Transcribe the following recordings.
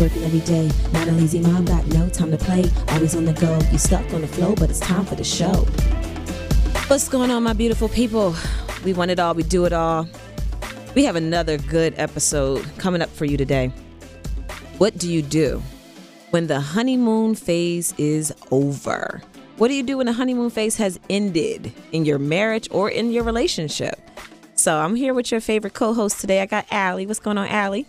working every day. Not a lazy mom, got no time to play. Always on the go. You stuck on the flow, but it's time for the show. What's going on, my beautiful people? We want it all, we do it all. We have another good episode coming up for you today. What do you do when the honeymoon phase is over? What do you do when the honeymoon phase has ended in your marriage or in your relationship? So I'm here with your favorite co-host today. I got Aly. What's going on, Aly?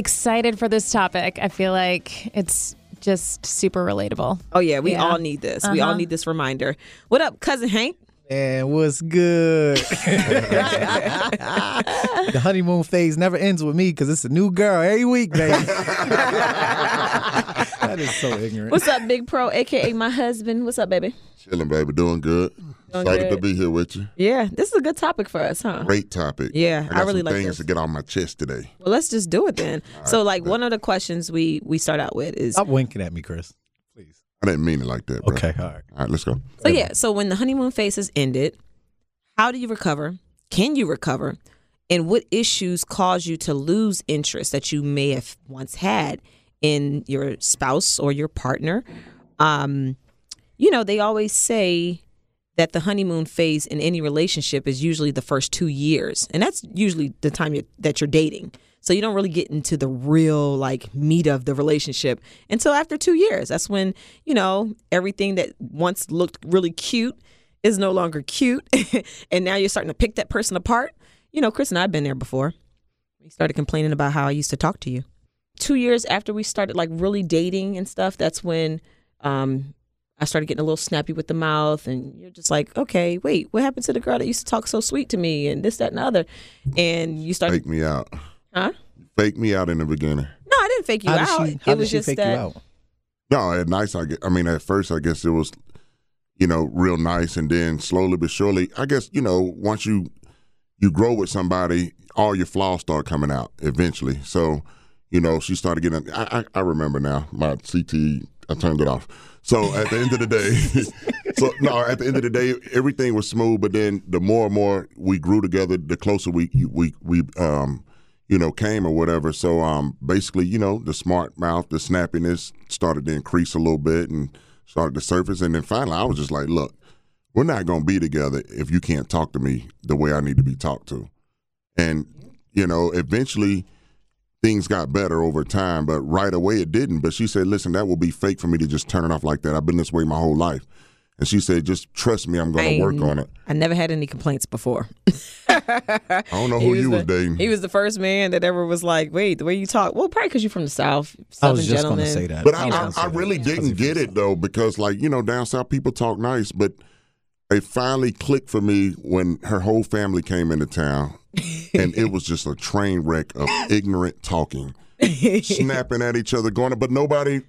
Excited for this topic. I feel like it's just super relatable. Oh yeah, we Yeah. all need this. We all Uh-huh. need this reminder. What up, cousin Hank? And what's good? the honeymoon phase never ends with me because it's a new girl every week, baby. that is so ignorant. What's up, Big Pro, aka my husband? What's up, baby? Chilling, baby. Doing good. Doing Excited good. to be here with you. Yeah, this is a good topic for us, huh? Great topic. Yeah, I, I got really some like things this. to get on my chest today. Well, let's just do it then. so, like, one of the questions we we start out with is Stop winking at me, Chris. Please. I didn't mean it like that. Bro. Okay, all right. All right, let's go. so yeah. So when the honeymoon phase has ended, how do you recover? Can you recover? And what issues cause you to lose interest that you may have once had in your spouse or your partner? Um, you know, they always say that the honeymoon phase in any relationship is usually the first two years, and that's usually the time you that you're dating. So you don't really get into the real like meat of the relationship until after two years. That's when you know everything that once looked really cute is no longer cute, and now you're starting to pick that person apart. You know, Chris and I've been there before. We started complaining about how I used to talk to you. Two years after we started like really dating and stuff, that's when um, I started getting a little snappy with the mouth, and you're just like, okay, wait, what happened to the girl that used to talk so sweet to me, and this, that, and the other, and you started, Fake me out. huh? Fake me out in the beginning. No, I didn't fake you How out. she, how it did was she just fake that. you out? No, at nice. I get. I mean, at first, I guess it was, you know, real nice, and then slowly but surely, I guess, you know, once you you grow with somebody, all your flaws start coming out eventually. So, you know, she started getting. I I, I remember now my CT. I turned it off. So at the end of the day, so no, at the end of the day, everything was smooth. But then the more and more we grew together, the closer we we we um you know came or whatever. So um basically, you know, the smart mouth, the snappiness started to increase a little bit and started to surface. And then finally, I was just like, look, we're not gonna be together if you can't talk to me the way I need to be talked to. And you know, eventually things got better over time, but right away it didn't. But she said, listen, that will be fake for me to just turn it off like that. I've been this way my whole life. And she said, just trust me, I'm going to work on it. I never had any complaints before. I don't know who He you was dating. He was the first man that ever was like, wait, the way you talk. Well, probably because you're from the South. I was just going to say that. But I, I, say I really Because didn't get it though, because like you know, down south people talk nice, but it finally clicked for me when her whole family came into town, and it was just a train wreck of ignorant talking, snapping at each other, going. But nobody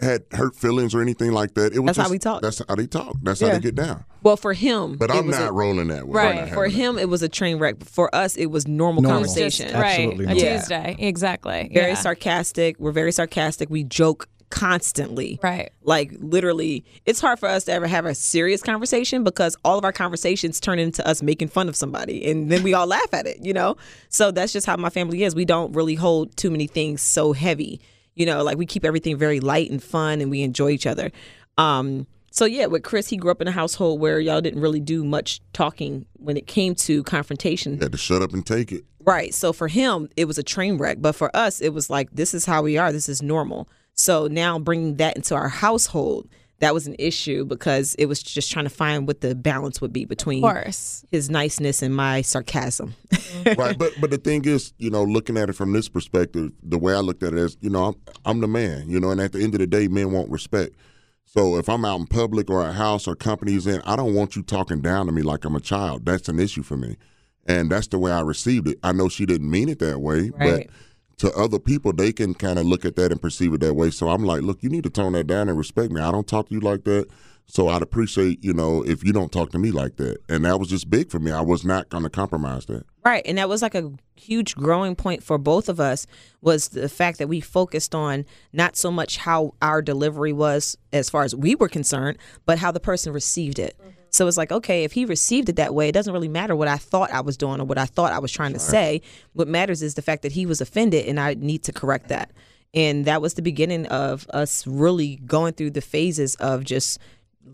had hurt feelings or anything like that. It was That's how we talk. That's how they talk. That's how they get down. Well, for him, But I'm not a- rolling that way. Right. For having him, it was a train wreck. For us, it was normal, Normal. Just conversation. Absolutely right. A not. Yeah. Tuesday. Exactly. Very yeah. sarcastic. We're very sarcastic. We joke constantly. Right. Like literally, it's hard for us to ever have a serious conversation because all of our conversations turn into us making fun of somebody and then we all laugh at it, you know? So that's just how my family is. We don't really hold too many things so heavy. You know, like we keep everything very light and fun and we enjoy each other. Um so yeah, with Chris, he grew up in a household where y'all didn't really do much talking when it came to confrontation. You had to shut up and take it. Right. So for him, it was a train wreck. But for us, it was like, this is how we are. This is normal. So now bringing that into our household, that was an issue because it was just trying to find what the balance would be between his niceness and my sarcasm. right but but the thing is you know looking at it from this perspective the way i looked at it is you know i'm, I'm the man you know and at the end of the day men want respect. So if i'm out in public or a house or companies in i don't want you talking down to me like i'm a child. That's an issue for me. And that's the way i received it. I know she didn't mean it that way Right. but to other people they can kind of look at that and perceive it that way. So i'm like look you need to tone that down and respect me. I don't talk to you like that. So i'd appreciate you know if you don't talk to me like that. And that was just big for me. I was not going to compromise that. Right. And that was like a huge growing point for both of us was the fact that we focused on not so much how our delivery was as far as we were concerned, but how the person received it. Mm-hmm. So it's like, okay, if he received it that way, it doesn't really matter what I thought I was doing or what I thought I was trying to say. What matters is the fact that he was offended and I need to correct that. And that was the beginning of us really going through the phases of just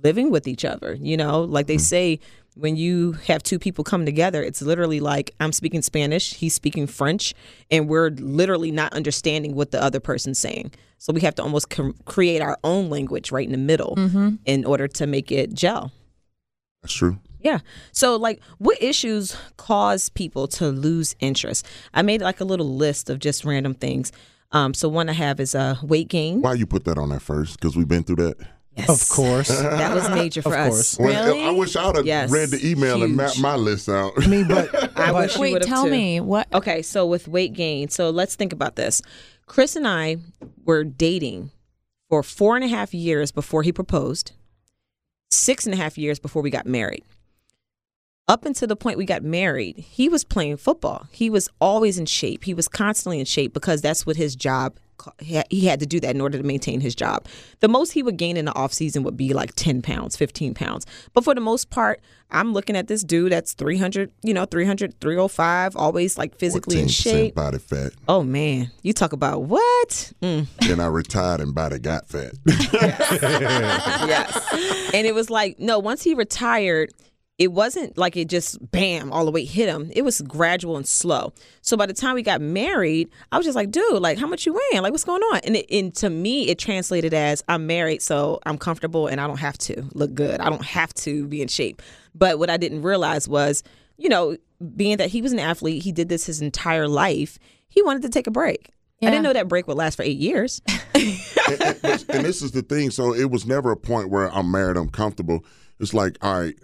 living with each other. You know, like they mm-hmm. say, when you have two people come together, it's literally like I'm speaking Spanish, he's speaking French, and we're literally not understanding what the other person's saying. So we have to almost com- create our own language right in the middle mm-hmm. in order to make it gel. That's true. Yeah. So, like, what issues cause people to lose interest? I made like a little list of just random things. Um, so one I have is uh, weight gain. Why you put that on there first? Because we've been through that. Yes. Of course. That was major for us. Of us. course. Really? I wish I'd have Yes. read the email and mapped my list out. I mean, but, I but wish you Wait, would've tell too. me what? Okay, so with weight gain, so let's think about this. Chris and I were dating for four and a half years before he proposed, six and a half years before we got married. Up until the point we got married, he was playing football. He was always in shape. He was constantly in shape because that's what his job he had- to do that in order to maintain his job. The most he would gain in the off season would be like 10 pounds, 15 pounds. But for the most part, I'm looking at this dude that's 300, you know, 300, 305, always like physically in 14% shape. body fat. Oh man, you talk about what? Mm, Then I retired and body got fat. yes. And it was like, no, once he retired, it wasn't like it just bam all the way hit him. It was gradual and slow. So by the time we got married, I was just like, dude, like how much you weighing? Like what's going on? And, it, and to me, it translated as I'm married, so I'm comfortable and I don't have to look good. I don't have to be in shape. But what I didn't realize was, you know, being that he was an athlete, he did this his entire life. He wanted to take a break. I didn't know that break would last for eight years. and, and- and this is the thing. So it was never a point where I'm married, I'm comfortable. It's like, all right,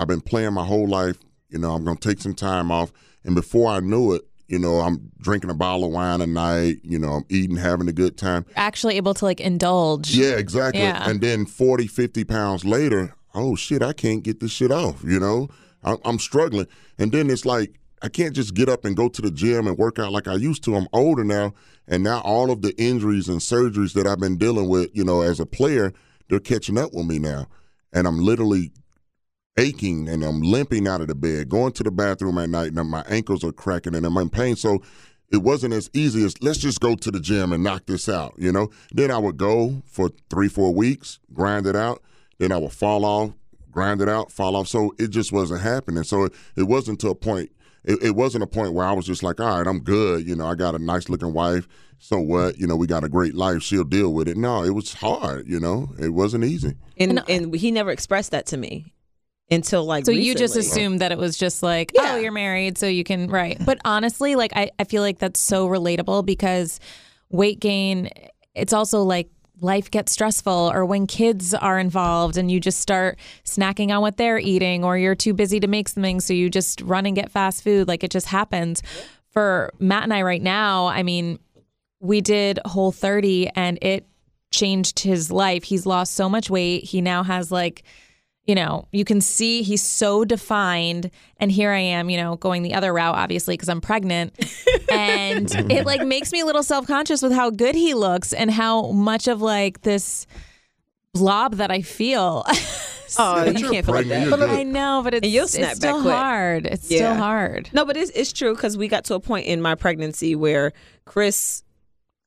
I've been playing my whole life. You know, I'm going to take some time off. And before I knew it, you know, I'm drinking a bottle of wine a night. You know, I'm eating, having a good time. Actually, able to like indulge. Yeah, exactly. Yeah. And then 40, 50 pounds later, oh shit, I can't get this shit off. You know, I'm, I'm struggling. And then it's like, I can't just get up and go to the gym and work out like I used to. I'm older now. And now all of the injuries and surgeries that I've been dealing with, you know, as a player, they're catching up with me now. And I'm literally aching and I'm limping out of the bed, going to the bathroom at night, and my ankles are cracking and I'm in pain. So it wasn't as easy as let's just go to the gym and knock this out, you know. Then I would go for three, four weeks, grind it out. Then I would fall off, grind it out, fall off. So it just wasn't happening. So it, it wasn't to a point. It, it wasn't a point where I was just like, all right, I'm good. You know, I got a nice looking wife. So what? You know, we got a great life. She'll deal with it. No, it was hard. You know, it wasn't easy. And and he never expressed that to me until like So you just assumed that it was just like, Yeah. oh, you're married, so you can right. But honestly, like I, I feel like that's so relatable because weight gain, it's also like life gets stressful or when kids are involved and you just start snacking on what they're eating or you're too busy to make something so you just run and get fast food. Like it just happens. For matt and i right now i mean we did whole 30 and it changed his life. He's lost so much weight. He now has like you know, you can see he's so defined. And here I am, you know, going the other route, obviously, because I'm pregnant. And it like makes me a little self conscious with how good he looks and how much of like this blob that I feel. Oh, But you can't feel like that. you're. I know, but it's, you'll it's snap back still quick. hard. It's Yeah. still hard. No, but it's it's true because we got to a point in my pregnancy where Chris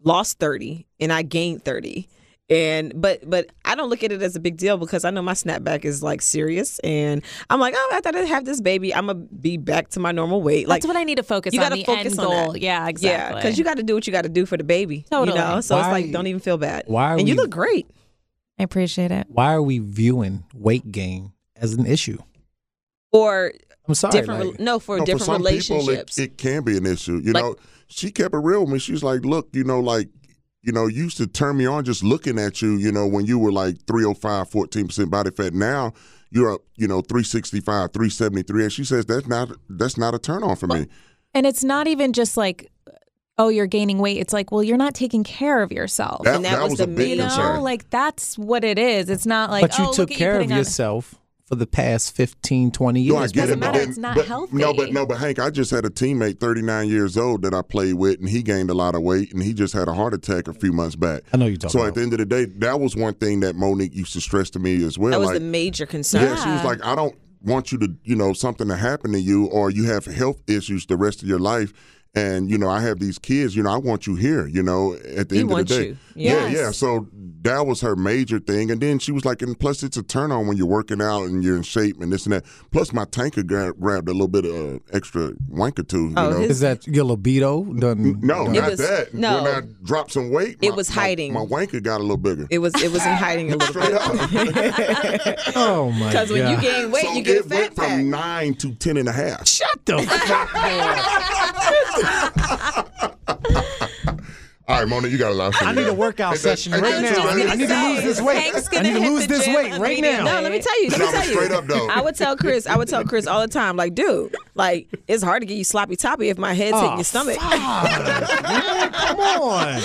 lost thirty and I gained thirty. And but but I don't look at it as a big deal because I know my snapback is like serious and I'm like, oh, after I have this baby, I'm gonna be back to my normal weight. Like That's what I need to focus you on. gotta The focus end on goal. that. Yeah, exactly. Yeah, because you got to do what you got to do for the baby. Totally. You know, so it's like don't even feel bad. why are and you look great. I appreciate it. Why are we viewing weight gain as an issue? Or I'm sorry. different, like- no, for No, different some relationships. People, it, it can be an issue. You Like- know, she kept it real with me. She's like, look, you know, like, you know, used to turn me on just looking at you, you know, when you were like 305, 14% body fat. Now you're up, you know, 365, 373. And she says that's not that's not a turn on for me. And it's not even just like, oh, you're gaining weight. It's like, well, you're not taking care of yourself. That, And that was was the a big you know, concern. like that's what it is. It's not like, but you oh, took look care you of putting on- yourself for the past 15, 20 years. No, I get it, matter, then- it's not but- healthy. No, but no, but Hank, I just had a teammate, 39 years old, that I played with, and he gained a lot of weight, and he just had a heart attack a few months back. I know you're talking So about. at the end of the day, that was one thing that Monique used to stress to me as well. that was like, the major concern. Yeah, she was like, I don't want you to, you know, something to happen to you or you have health issues the rest of your life And you know, I have these kids. You know, I want you here. You know, at the He end of the day, you. yeah, Yes. yeah. So that was her major thing. And then she was like, and plus it's a turn on when you're working out and you're in shape and this and that. Plus my tanker gra- grabbed a little bit of uh, extra wank or two. You Oh, know, his- Is that your libido? Done, no, done- not was- that. no. when I dropped some weight, It my- was hiding. My, wanker got a little bigger. It was it was in hiding a little Straight bit. up. Oh my god! Because when you gain weight, so you get a it went fat pack. from nine to ten and a half. shut the fuck Ha ha ha. All right, Mona, you got a lot. I need a workout session right now. I need to lose this weight. Hank's I gonna need to lose this weight right now. No, let me tell you. Let No, me but tell you. straight up, though. I would tell Chris. I would tell Chris all the time, like, dude, like it's hard to get you sloppy toppy if my head's hitting Oh, your stomach. fuck, man, come on.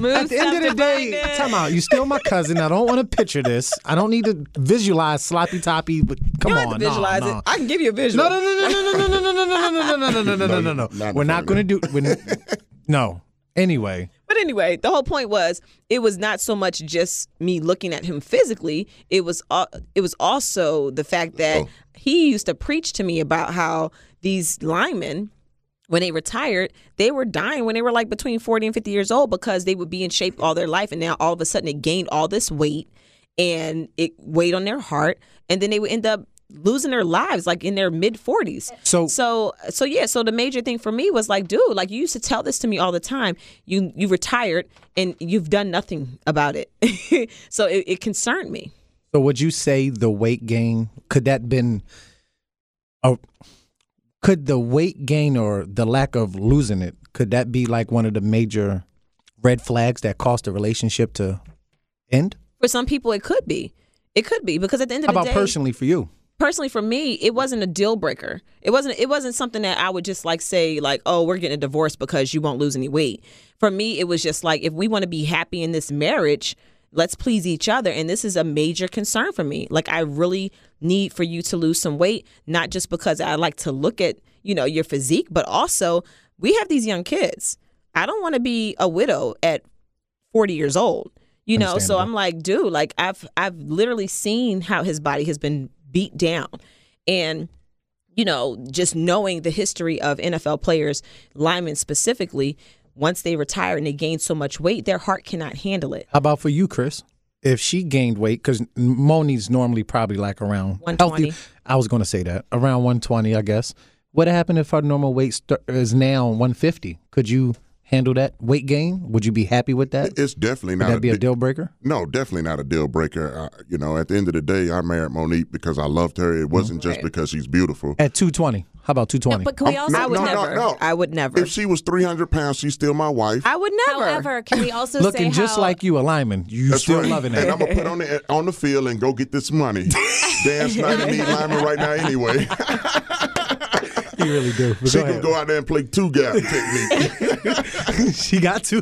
Move At the end of the day, time out. You still my cousin. I don't want to picture this. I don't need to visualize sloppy toppy. But come You don't on, have to visualize no, no. I can give you a visual. No, no, no, no, no, no, no, no, no, no, no, no, no, no, no, no, no, no, Not We're in not front going of to do. We're, no. Anyway, But anyway, the whole point was it was not so much just me looking at him physically. It was uh, it was also the fact that Oh. he used to preach to me about how these linemen when they retired, they were dying when they were like between 40 and 50 years old because they would be in shape all their life and now all of a sudden they gained all this weight and it weighed on their heart and then they would end up losing their lives like in their mid 40s. So- so so yeah, so the major thing for me was like, dude, like you used to tell this to me all the time. You you retired and you've done nothing about it. so it, it concerned me. so would you say the weight gain could that been a could the weight gain or the lack of losing it could that be like one of the major red flags that caused the relationship to end? For some people it could be. It could be because at the end of How the about day personally for you? Personally for me it wasn't a deal breaker. It wasn't it wasn't something that i would just like say like oh we're getting a divorce because you won't lose any weight. For me it was just like if we want to be happy in this marriage let's please each other and this is a major concern for me. Like i really need for you to lose some weight not just because i like to look at you know your physique but also we have these young kids. I don't want to be a widow at 40 years old you know? So i'm like dude like i've i've literally seen how his body has been beat down and you know just knowing the history of nfl players linemen specifically once they retire and they gain so much weight their heart cannot handle it How about for you, Chris? If she gained weight, because Moni's normally probably like around 120. healthy- I was going to say that around 120, I guess. What happened if her normal weight st- is now 150? Could you handle that weight gain? Would you be happy with that? It's definitely Would not. that be a di- deal breaker? No, definitely not a deal breaker. Uh, you know, at the end of the day, I married Monique because I loved her. It wasn't just because she's beautiful. At 220. How about 220? But can we Um, also i would no, no, never no. i would never If she was 300 pounds, she's still my wife. i would never However, can we also Looking say just how, like you, a lineman. You That's still right. loving And. I'm gonna put on the on the field and go get this money. Dan Snyder need lineman right now anyway. you really do. But she go can ahead. go out there and play two gap technique. she got to.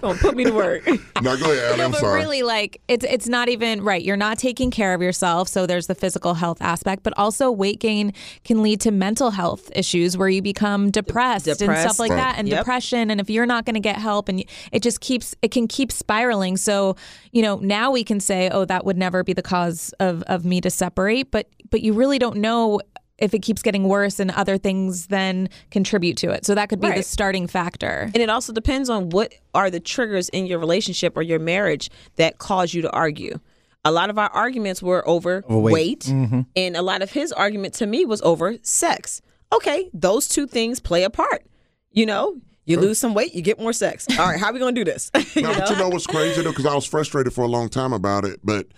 Don't put me to work now go ahead, Aly. No, I'm but sorry. really, like it's it's not even right. You're not taking care of yourself, so there's the physical health aspect, but also weight gain can lead to mental health issues where you become depressed, and depressed. stuff like Right. that, and Yep. depression. And if you're not going to get help, and it just keeps it can keep spiraling. So you know now we can say, oh, that would never be the cause of of me to separate, but but you really don't know. If it keeps getting worse and other things then contribute to it. So that could be the starting factor. And it also depends on what are the triggers in your relationship or your marriage that cause you to argue. A lot of our arguments were over Over weight, weight. and a lot of his argument to me was over sex. Okay, those two things play a part. You know, you lose some weight, you get more sex. All right, how are we going to do this? you No, but you know? know what's crazy though? Because I was frustrated for a long time about it. But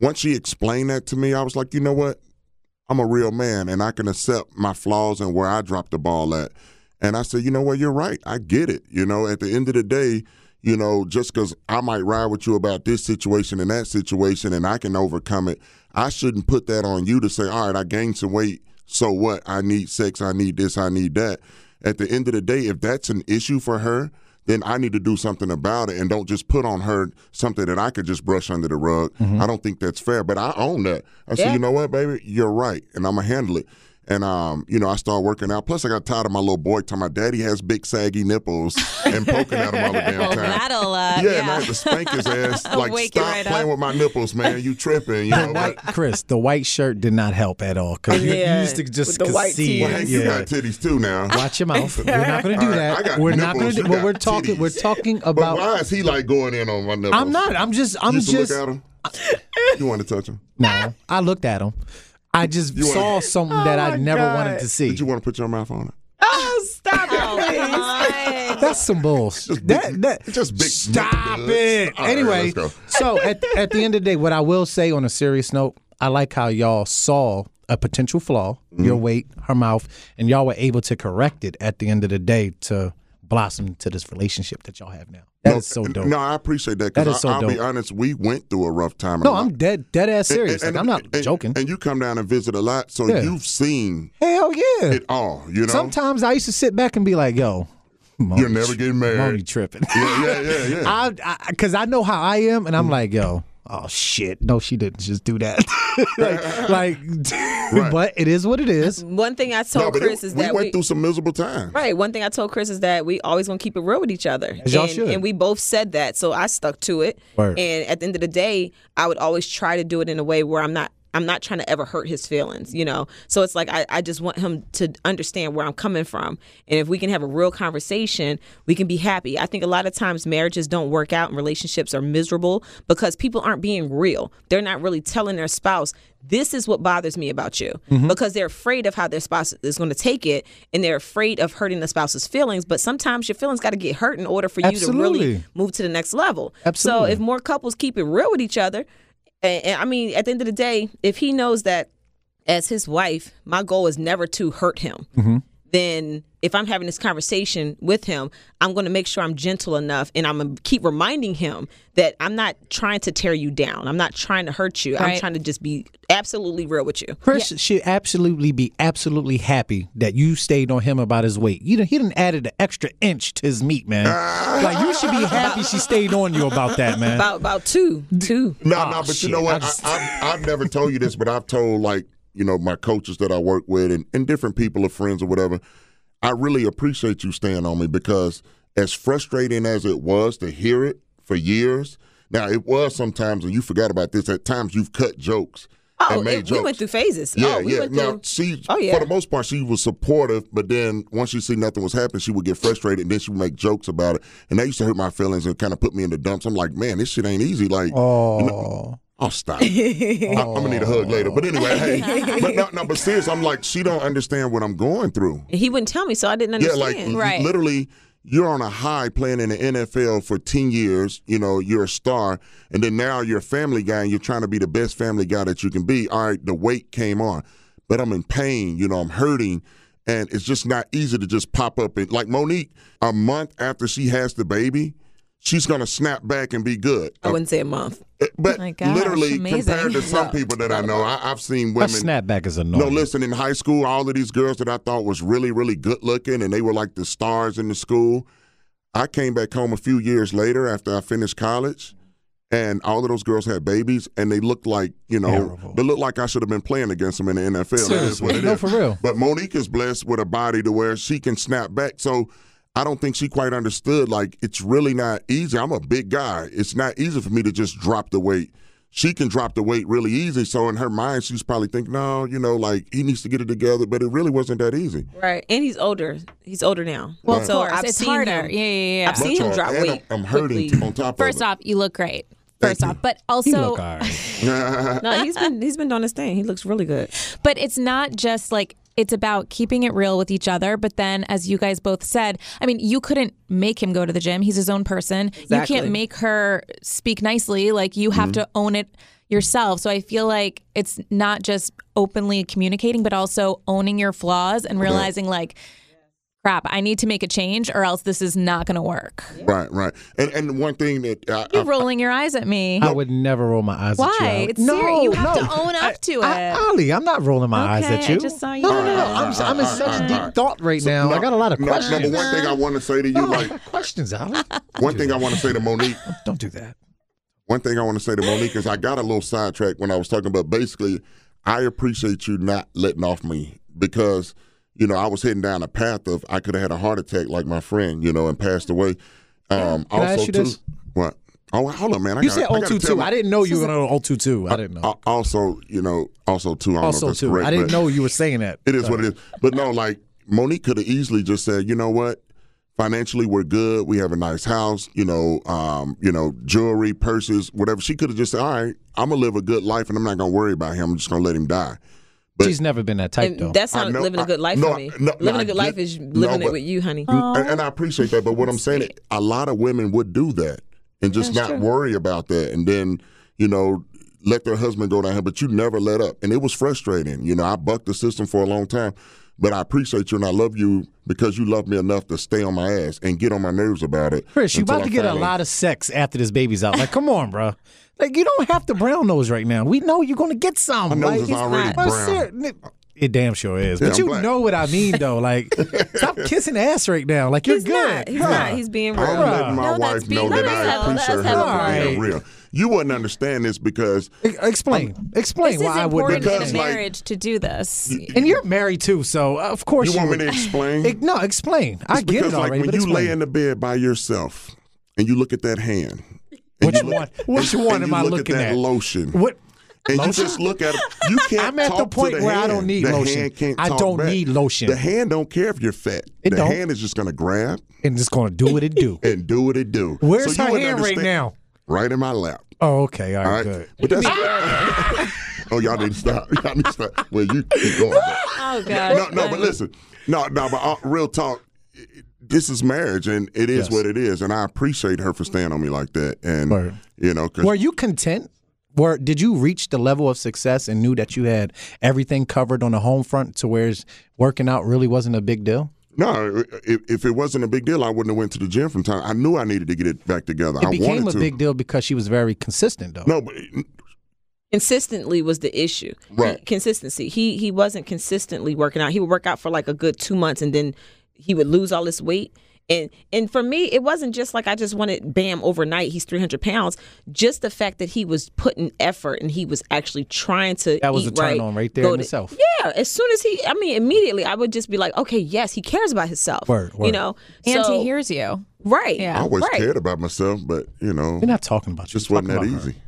once she explained that to me, I was like, you know what? I'm a real man and I can accept my flaws and where I dropped the ball at. And I said, you know what? You're right. I get it. You know, at the end of the day, you know, just because I might ride with you about this situation and that situation and I can overcome it, I shouldn't put that on you to say, all right, I gained some weight. So what? I need sex. I need this. I need that. At the end of the day, if that's an issue for her, then I need to do something about it and don't just put on her something that I could just brush under the rug. Mm-hmm. I don't think that's fair, but I own that. I said, you know what, baby, you're right, and I'm gonna handle it. And um, you know, I started working out. Plus, I got tired of my little boy talking. My daddy has big saggy nipples and poking at him all the damn Well, time. that'll uh, yeah, yeah. and I had to spank his ass. Like, Wake stop right playing up. with my nipples, man. You tripping? You know, The white, but- Chris, the white shirt did not help at all because you Yeah, used to just with the white see well, it. hey, you Yeah. got titties too now. Watch your mouth. We're not going to do All right, I that. got We're not going to. do. you Well, we're got talking. We're titties. talking But about. why is he like going in on my nipples? I'm not. I'm just. I'm you used just. to look at him. You want to touch him? No, I looked at him. I just You saw wanna- something that I never wanted to see. Did you want to put your mouth on it? Oh, stop it, Oh, come on. That's some bullshit. Just That, big- that, just big Stop nipple it. goods. All right, anyway, so at at the end of the day, what I will say on a serious note, I like how y'all saw a potential flaw, Mm-hmm. your weight, her mouth, and y'all were able to correct it at the end of the day to blossom to this relationship that y'all have now. That is so dope. No, I appreciate that. That Because is so I'll be honest, we went through a rough time. No, I'm dead, dead ass serious. and- like I'm not and- joking. And you come down and visit a lot, so Yeah. you've seen Hell yeah. it all. You know, Sometimes I used to sit back and be like, "Yo, Moni, you're never getting married. Moni tripping." Yeah, yeah, yeah, yeah. I, because I, know how I am, and I'm Mm. like, yo, oh shit, no, she didn't just do that. like, like Right. but it is what it is. One thing I told No, Chris is that we that went we, through some miserable times. Right. One thing I told Chris is that we always gonna keep it real with each other. As y'all and, should. and we both said that. So I stuck to it. Word. And at the end of the day, I would always try to do it in a way where I'm not I'm not trying to ever hurt his feelings, you know. So it's like I, I just want him to understand where I'm coming from. And if we can have a real conversation, we can be happy. I think a lot of times marriages don't work out and relationships are miserable because people aren't being real. They're not really telling their spouse, this is what bothers me about you. Mm-hmm. Because they're afraid of how their spouse is going to take it and they're afraid of hurting the spouse's feelings. But sometimes your feelings got to get hurt in order for you to really move to the next level. Absolutely. So if more couples keep it real with each other, and, and I mean, at the end of the day, if he knows that as his wife, my goal is never to hurt him, mm-hmm. Then if I'm having this conversation with him, I'm going to make sure I'm gentle enough and I'm going to keep reminding him that I'm not trying to tear you down. I'm not trying to hurt you. I'm trying to just be absolutely real with you. Chris should absolutely be absolutely happy that you stayed on him about his weight. You know, he didn't added an extra inch to his meat, man. like you should be happy she stayed on you about that, man. About about two, two. No, Oh, no, but you oh, shit. know I what? just- I, I, I've never told you this, but I've told like you know my coaches that I work with and, and different people or friends or whatever. I really appreciate you staying on me because as frustrating as it was to hear it for years. Now it was sometimes, and you forgot about this. At times you've cut jokes Oh, and made it- jokes. we went through phases. Yeah, oh, we yeah. went Now through. she, Oh, yeah. for the most part, she was supportive, but then once she see nothing was happening, she would get frustrated, and then she would make jokes about it, and that used to hurt my feelings and kind of put me in the dumps. I'm like, man, this shit ain't easy. Like, Oh, oh, stop. I, am gonna need a hug later. But anyway, hey, but no, no, but seriously, I'm like, she don't understand what I'm going through. He wouldn't tell me, so I didn't understand. Yeah, like Right. literally, you're on a high playing in the NFL for 10 years. You know, you're a star. And then now you're a family guy and you're trying to be the best family guy that you can be. All right, the weight came on, but I'm in pain. You know, I'm hurting. And it's just not easy to just pop up. And like Monique, a month after she has the baby, she's to snap back and be good. I wouldn't say a month. But My gosh, literally, amazing. compared to some people that I know, I, I've seen women. that snapback is annoying. No, listen, in high school, all of these girls that I thought was really, really good looking and they were like the stars in the school. I came back home a few years later after I finished college and all of those girls had babies and they looked like, you know, Terrible. they looked like I should have been playing against them in the NFL. That is what it no, is. for real. But Monique is blessed with a body to where she can snap back. So I don't think she quite understood. Like, it's really not easy. I'm a big guy. It's not easy for me to just drop the weight. She can drop the weight really easy. So in her mind, she's probably thinking, no, you know, like he needs to get it together. But it really wasn't that easy. Right. And he's older. He's older now. Well, of so course, I've it's seen harder. him- Yeah, yeah, yeah. I've seen him Much drop weight. I'm, I'm hurting quickly. on top First of it. off, you look great. Thank First you. off, but He also, look all right. No, he's been he's been doing his thing. He looks really good. but it's not just like it's about keeping it real with each other. But then, as you guys both said, I mean, you couldn't make him go to the gym. He's his own person. Exactly. You can't make her speak nicely. Like you have mm-hmm. to own it yourself. So I feel like it's not just openly communicating, but also owning your flaws and realizing like. Crap! I need to make a change, or else this is not going to work. right, right. And and one thing that I, You're I, rolling your eyes at me. I would never roll my eyes at you. Why? It's no, serious. You have no. to own up to I, it. Aly, I'm not rolling my eyes at you. I just saw you No, no, no. no. do I'm, it. I'm in such deep thought right now. I got a lot of no, questions. Number one thing I want to say to you, No, like questions, Aly. one thing I want to say to Monique. Don't do that. One thing I want to say to Monique is I got a little sidetracked when I was talking about basically, I appreciate you not letting off me because you know I was heading down a path of I could have had a heart attack like my friend, you know, and passed away. Um, Can I also ask you too, this? what? Oh, hold on, man. I You gotta- said I gotta tell 022. my- I didn't know you were on 022. I didn't know. Also, you know, also too. I don't know also, if that's too. correct, I didn't know you were saying that. It is what it is. But no, like Monique could have easily just said, you know what? Financially, we're good. We have a nice house. You know, um, you know, jewelry, purses, whatever. She could have just said, all right, I'm gonna live a good life, and I'm not gonna worry about him. I'm just gonna let him die. But- She's never been that type, though. And that's not know- living a good life no, for me. I- no, living no, a good I life get- is no, living it with you, honey. And, and I oh. appreciate that. But what I'm saying, Sweet. a lot of women would do that and just That's not true. worry about that, and then you know let their husband go down here. But you never let up, and it was frustrating. You know, I bucked the system for a long time. But I appreciate you and I love you because you love me enough to stay on my ass and get on my nerves about it. Chris, you until about I to get a finally- lot of sex after this baby's out. Like, come on, bro. Like, you don't have to brown nose right now. We know you're going to get some. My nose like, is already not. Well, brown. ser- It damn sure is. Yeah, but I'm you black. know what I mean, though. Like, stop kissing ass right now. Like, you're he's good. not. He's Bruh. not. He's being real. I'm letting my No, wife being know that. I appreciate her for being real. You wouldn't understand this because Explain. Explain This is why I would. important in Because, a like- marriage to do this. And you're married too, so uh, of course you you, want me to explain. Ex- no, explain. I get it already, like when but you explain. lay in the bed by yourself and you look at that hand. and Which you look- one- which and- one and am I look looking at? at? That lotion. What? And Lotion? you just look at it. You can't. I'm at the talk to point where I don't need the lotion. Hand can't I don't back. need lotion. The hand don't care if you're fat. It the don't. hand is just gonna grab And just going to do what it do. and do what it do. Where's So you her wouldn't hand right now? Right in my lap. Oh, okay. All All right, right. good. But that's. oh, y'all need to stop. Y'all need to stop. Well, you keep going. but- Oh God. no, no, but listen, no, no, but uh, real talk. This is marriage, and it is Yes. what it is, and I appreciate her for staying on me like that, and Word. you know, cause Were you content? Were did you reach the level of success and knew that you had everything covered on the home front to where working out really wasn't a big deal? No, if, if it wasn't a big deal, I wouldn't have went to the gym from time. I knew I needed to get it back together. It I became wanted a to. big deal because she was very consistent, though. No, but consistently was the issue. Right. He- consistency. He he wasn't consistently working out. He would work out for like a good two months and then he would lose all this weight. And and for me, it wasn't just like I just wanted bam overnight. He's three hundred pounds. Just the fact that he was putting effort and he was actually trying to That was eat a turn right, on right there in to- itself. Yeah. As soon as he, I mean, immediately I would just be like, okay, yes, he cares about himself. Word, You know. And so, he hears you. right. Yeah. I always right. cared about myself, but you know, We're not talking about you. just wasn't that talking about her. easy.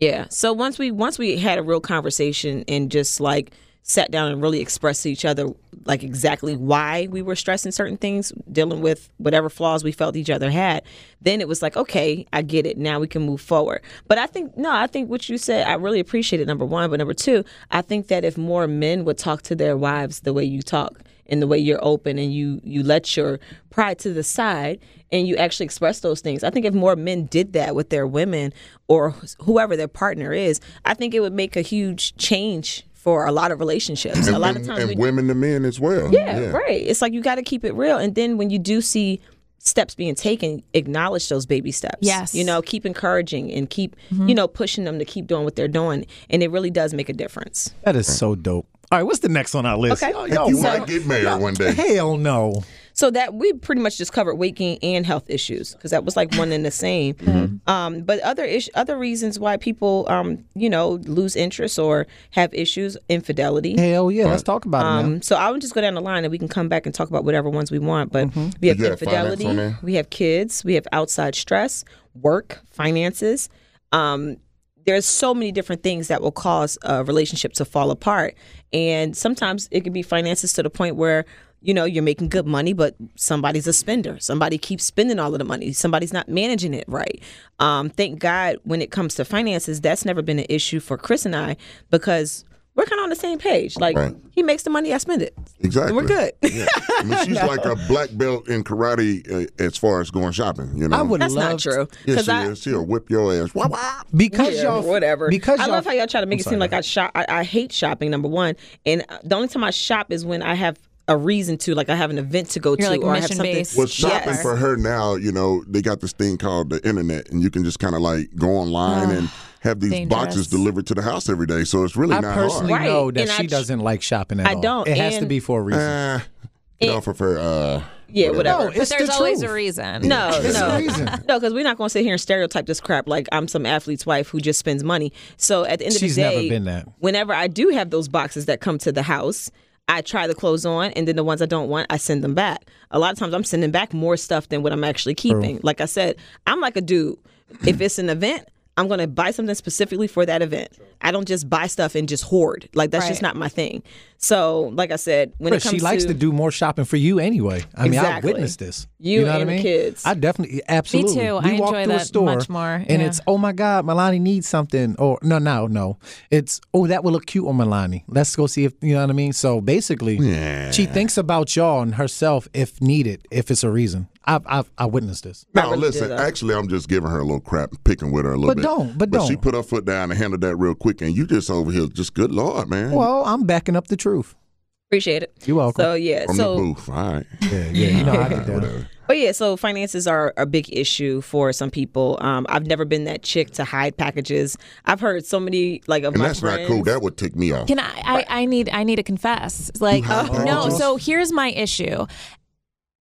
Yeah. So once we once we had a real conversation and just like sat down and really expressed to each other like exactly why we were stressing certain things, dealing with whatever flaws we felt each other had, then it was like, okay, I get it. Now we can move forward. But I think no, I think what you said, I really appreciate it. Number one, but number two, I think that if more men would talk to their wives the way you talk and the way you're open and you you let your pride to the side and you actually express those things. I think if more men did that with their women or whoever their partner is, I think it would make a huge change for a lot of relationships. And, a lot and- of times and we women to men as well. yeah, right. It's like you got to keep it real. And then when you do see steps being taken, acknowledge those baby steps. Yes. You know, keep encouraging and keep, Mm-hmm. you know, pushing them to keep doing what they're doing. And it really does make a difference. That is so dope. All right, what's the next on our list? Okay. Yo, yo, you what? might get married one day. Hell no. So that we pretty much just covered weight gain and health issues because that was like one and the same. Mm-hmm. Um, but other ish- other reasons why people, um, you know, lose interest or have issues, infidelity. Hell yeah. Let's talk about it now. Um, so I would just go down the line and we can come back and talk about whatever ones we want. But Mm-hmm. we have You have infidelity, we have kids, we have outside stress, work, finances. Um, there's so many different things that will cause a relationship to fall apart, and sometimes it can be finances to the point where you know you're making good money, but somebody's a spender. Somebody keeps spending all of the money. Somebody's not managing it right. Um, thank God when it comes to finances, that's never been an issue for Chris and I because we're kind of on the same page. Like Right. he makes the money, I spend it. Exactly. We're good. Yeah. I mean, she's like a black belt in karate uh, as far as going shopping. You know, I would That's love not true. Yes, she I, is. She'll whip your ass. Wah, wah. because yeah, y'all whatever. Because I y'all, love how y'all try to make I'm it sorry, seem like I shop. I, I hate shopping. Number one, and the only time I shop is when I have a reason to, like I have an event to go You're, to, like, or I have something. mission-based. Well, shopping Yes. for her now, you know, they got this thing called the internet, and you can just kind of like go online and have these dangerous. boxes delivered to the house every day. So it's really I not personally Right. know that And she tr- doesn't like shopping at I all. don't, It has to be for a reason. hard. Uh, get off of her. Uh, Yeah, whatever. No, But there's the always truth. a reason. No, no, no, because we're not going to sit here and stereotype this crap like I'm some athlete's wife who just spends money. So at the end She's of the never day, been that. whenever I do have those boxes that come to the house, I try the clothes on, and then the ones I don't want, I send them back. A lot of times, I'm sending back more stuff than what I'm actually keeping. Like I said, I'm like a dude. if it's an event, I'm going to buy something specifically for that event. I don't just buy stuff and just hoard. Like that's just not my thing. So, like I said, when Chris, it comes she likes to, do more shopping for you anyway. I mean, I've witnessed this. You know what and I the mean? kids. I definitely, absolutely. Me too. We I walk enjoy through a that store much more, and it's oh my god, Milani needs something, or no, no, no. It's oh that will look cute on Milani. Let's go see if you know what I mean. So basically, she thinks about y'all and herself if needed, if it's a reason. I've I've I witnessed this. No, really listen. Actually, I'm just giving her a little crap, picking with her a little bit. But bit. don't, but she don't. She put her foot down and handled that real quick, and you just over here, just good lord, man. Well, I'm backing up the truth. appreciate it. You're welcome. So yeah, from so the booth. All right. Yeah, yeah, you know how I get down. Whatever. But yeah, so finances are a big issue for some people. Um, I've never been that chick to hide packages. I've heard so many like of And my that's friends. not cool. That would tick me off. Can I, I? I need. I need to confess. Like, have no. So here's my issue.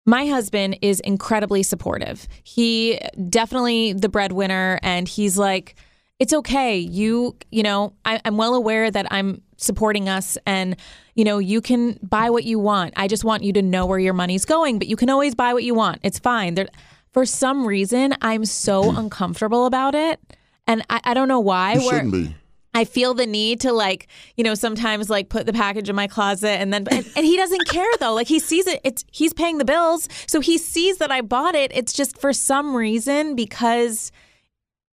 My husband is incredibly supportive. He definitely the breadwinner, and he's like, "It's okay. You, you know, I, I'm well aware that I'm supporting us, and you know, you can buy what you want. I just want you to know where your money's going, but you can always buy what you want. It's fine." There, for some reason, I'm so uncomfortable about it, and I, I don't know why. you shouldn't be. I feel the need to like, you know, sometimes like put the package in my closet and then and, and he doesn't care though. Like he sees it it's he's paying the bills. So he sees that I bought it. It's just for some reason because